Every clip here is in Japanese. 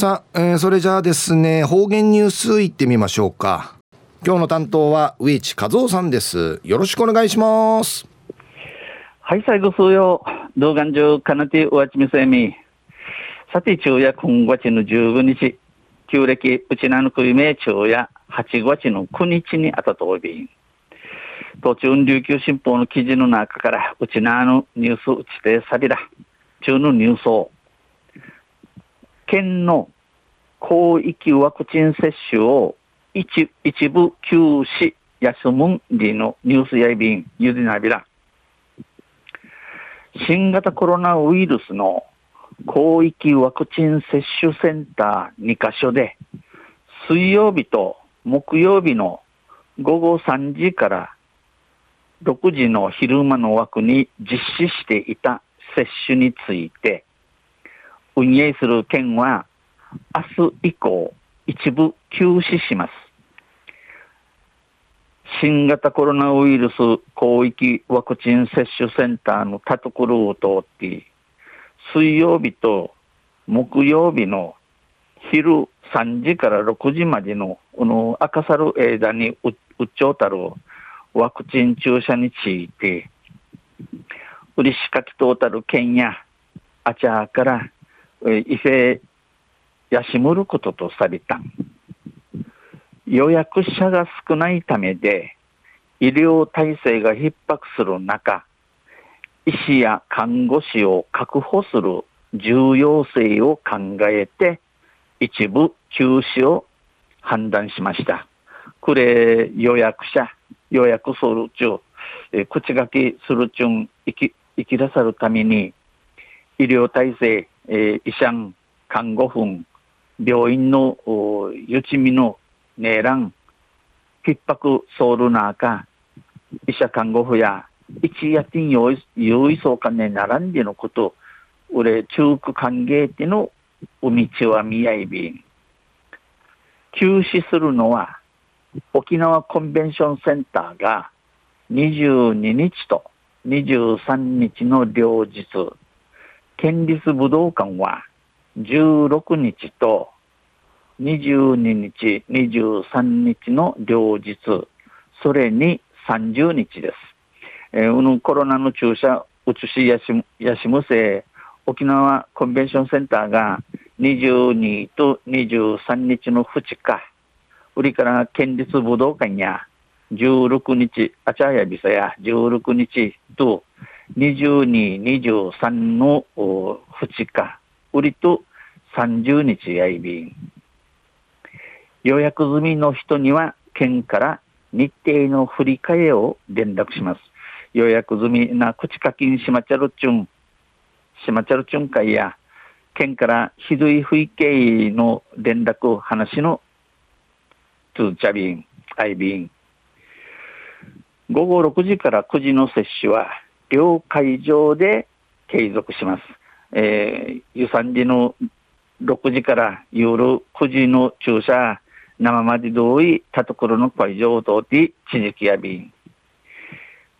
さあ、えー、それじゃあですね方言ニュースいってみましょうか。今日の担当は上地和夫さんです。よろしくお願いします。はい最後数曜。動画中かなておわちみせみ。さて昼夜今月の15日。旧暦うちなのくいめ昼夜。8月の9日にあたとおび途中琉球新報の記事の中からうちなのニュースうちてさびら中のニュースを県の広域ワクチン接種を一一部休止休むんりのニュースやいびんゆでなびら。新型コロナウイルスの広域ワクチン接種センター2カ所で水曜日と木曜日の午後3時から6時の昼間の枠に実施していた接種について運営する県は明日以降一部休止します。新型コロナウイルス広域ワクチン接種センターのタトクルを通って水曜日と木曜日の昼3時から6時までのこの赤猿枝にうっちょうたるワクチン注射について、うりしかきとうたる県やあちゃから伊勢やしむることとされた。予約者が少ないためで、医療体制が逼迫する中、医師や看護師を確保する重要性を考えて、一部休止を判断しました。これ予約者、予約する中、口書きする中、生き、生き出さるために、医療体制、えー、医者、看護婦、病院のゆちみのねえらん、逼迫ソウルナーか、医者看護婦や、一夜賃用意そうかね、並んでのこと、俺、中区歓迎っての、海地は見合いび。休止するのは、沖縄コンベンションセンターが22日と23日の両日、県立武道館は16日と22日、23日の両日、それに30日です。えー、うぬコロナの注射、うつしやしやしむせ、沖縄コンベンションセンターが22と23日の2日、売りから県立武道館や16日、あちゃやびさや16日と22、23の2日、売りと30日やいびん。予約済みの人には県から日程の振り替えを連絡します。予約済みな口課金しまちゃるちゅん、しまちゃるちゅん会や、県からひどい風景の連絡話の通茶便、I 便。午後6時から9時の接種は両会場で継続します。えー、湯山時の6時から夜9時の注射、生まで同意、たところの会場を通って地域や便。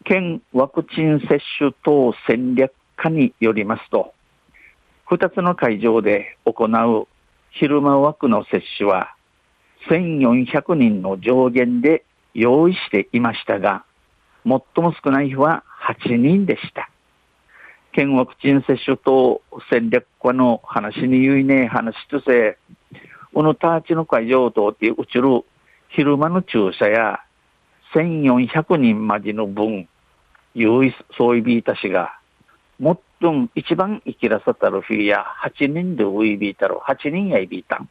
県ワクチン接種等戦略課によりますと、2つの会場で行う昼間枠の接種は、1400人の上限で用意していましたが、最も少ない日は8人でした。県ワクチン接種等戦略課の話に言いねえ話とせ、このターチの会場を通ってうちる昼間の注射や1400人までの分、有意そういびいたしが、もっとん一番生きらさたる日や8人でウイビーたる8人やいびいたん。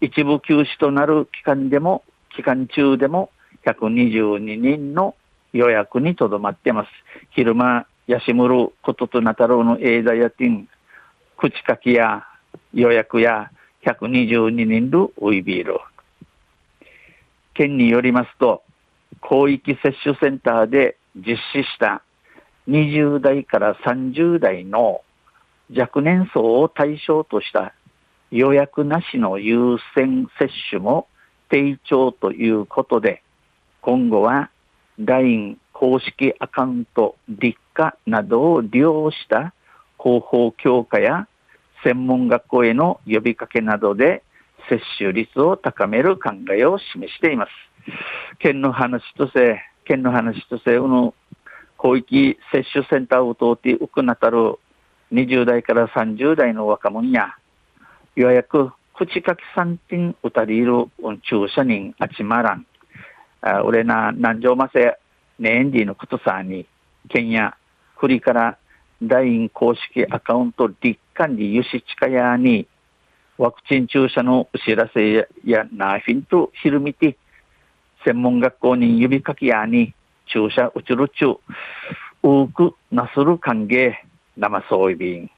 一部休止となる期間でも、期間中でも122人の予約にとどまってます。昼間、やしむることとなたろうの映画やてん、口書きや予約や122人るウイビール。県によりますと、広域接種センターで実施した20代から30代の若年層を対象とした予約なしの優先接種も低調ということで、今後は LINE 公式アカウント立夏などを利用した広報強化や専門学校への呼びかけなどで接種率を高める考えを示しています。県の話とせ、県の話とせ、うの広域接種センターを通ってうくなたる20代から30代の若者や、予約、口かき3点打たれる駐車人あちまらん。あ俺な、南城ませ、ねえんディのことさに、県や国から LINE 公式アカウント立管理輸出近やに、ワクチン注射のお知らせやナーフィンとひるみて、専門学校に指かきやに、注射打ちるちゅう、多くなする歓迎、生そういびん。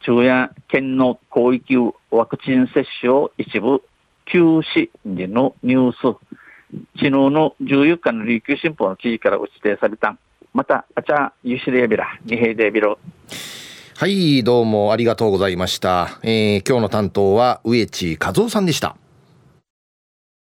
昼夜県の広域ワクチン接種を一部休止時のニュース、昨日の14日の琉球新報の記事から指定された。また、あちゃ、ゆしれびら、にへいでびろ。はい、どうもありがとうございました。えー、今日の担当は植地和夫さんでした。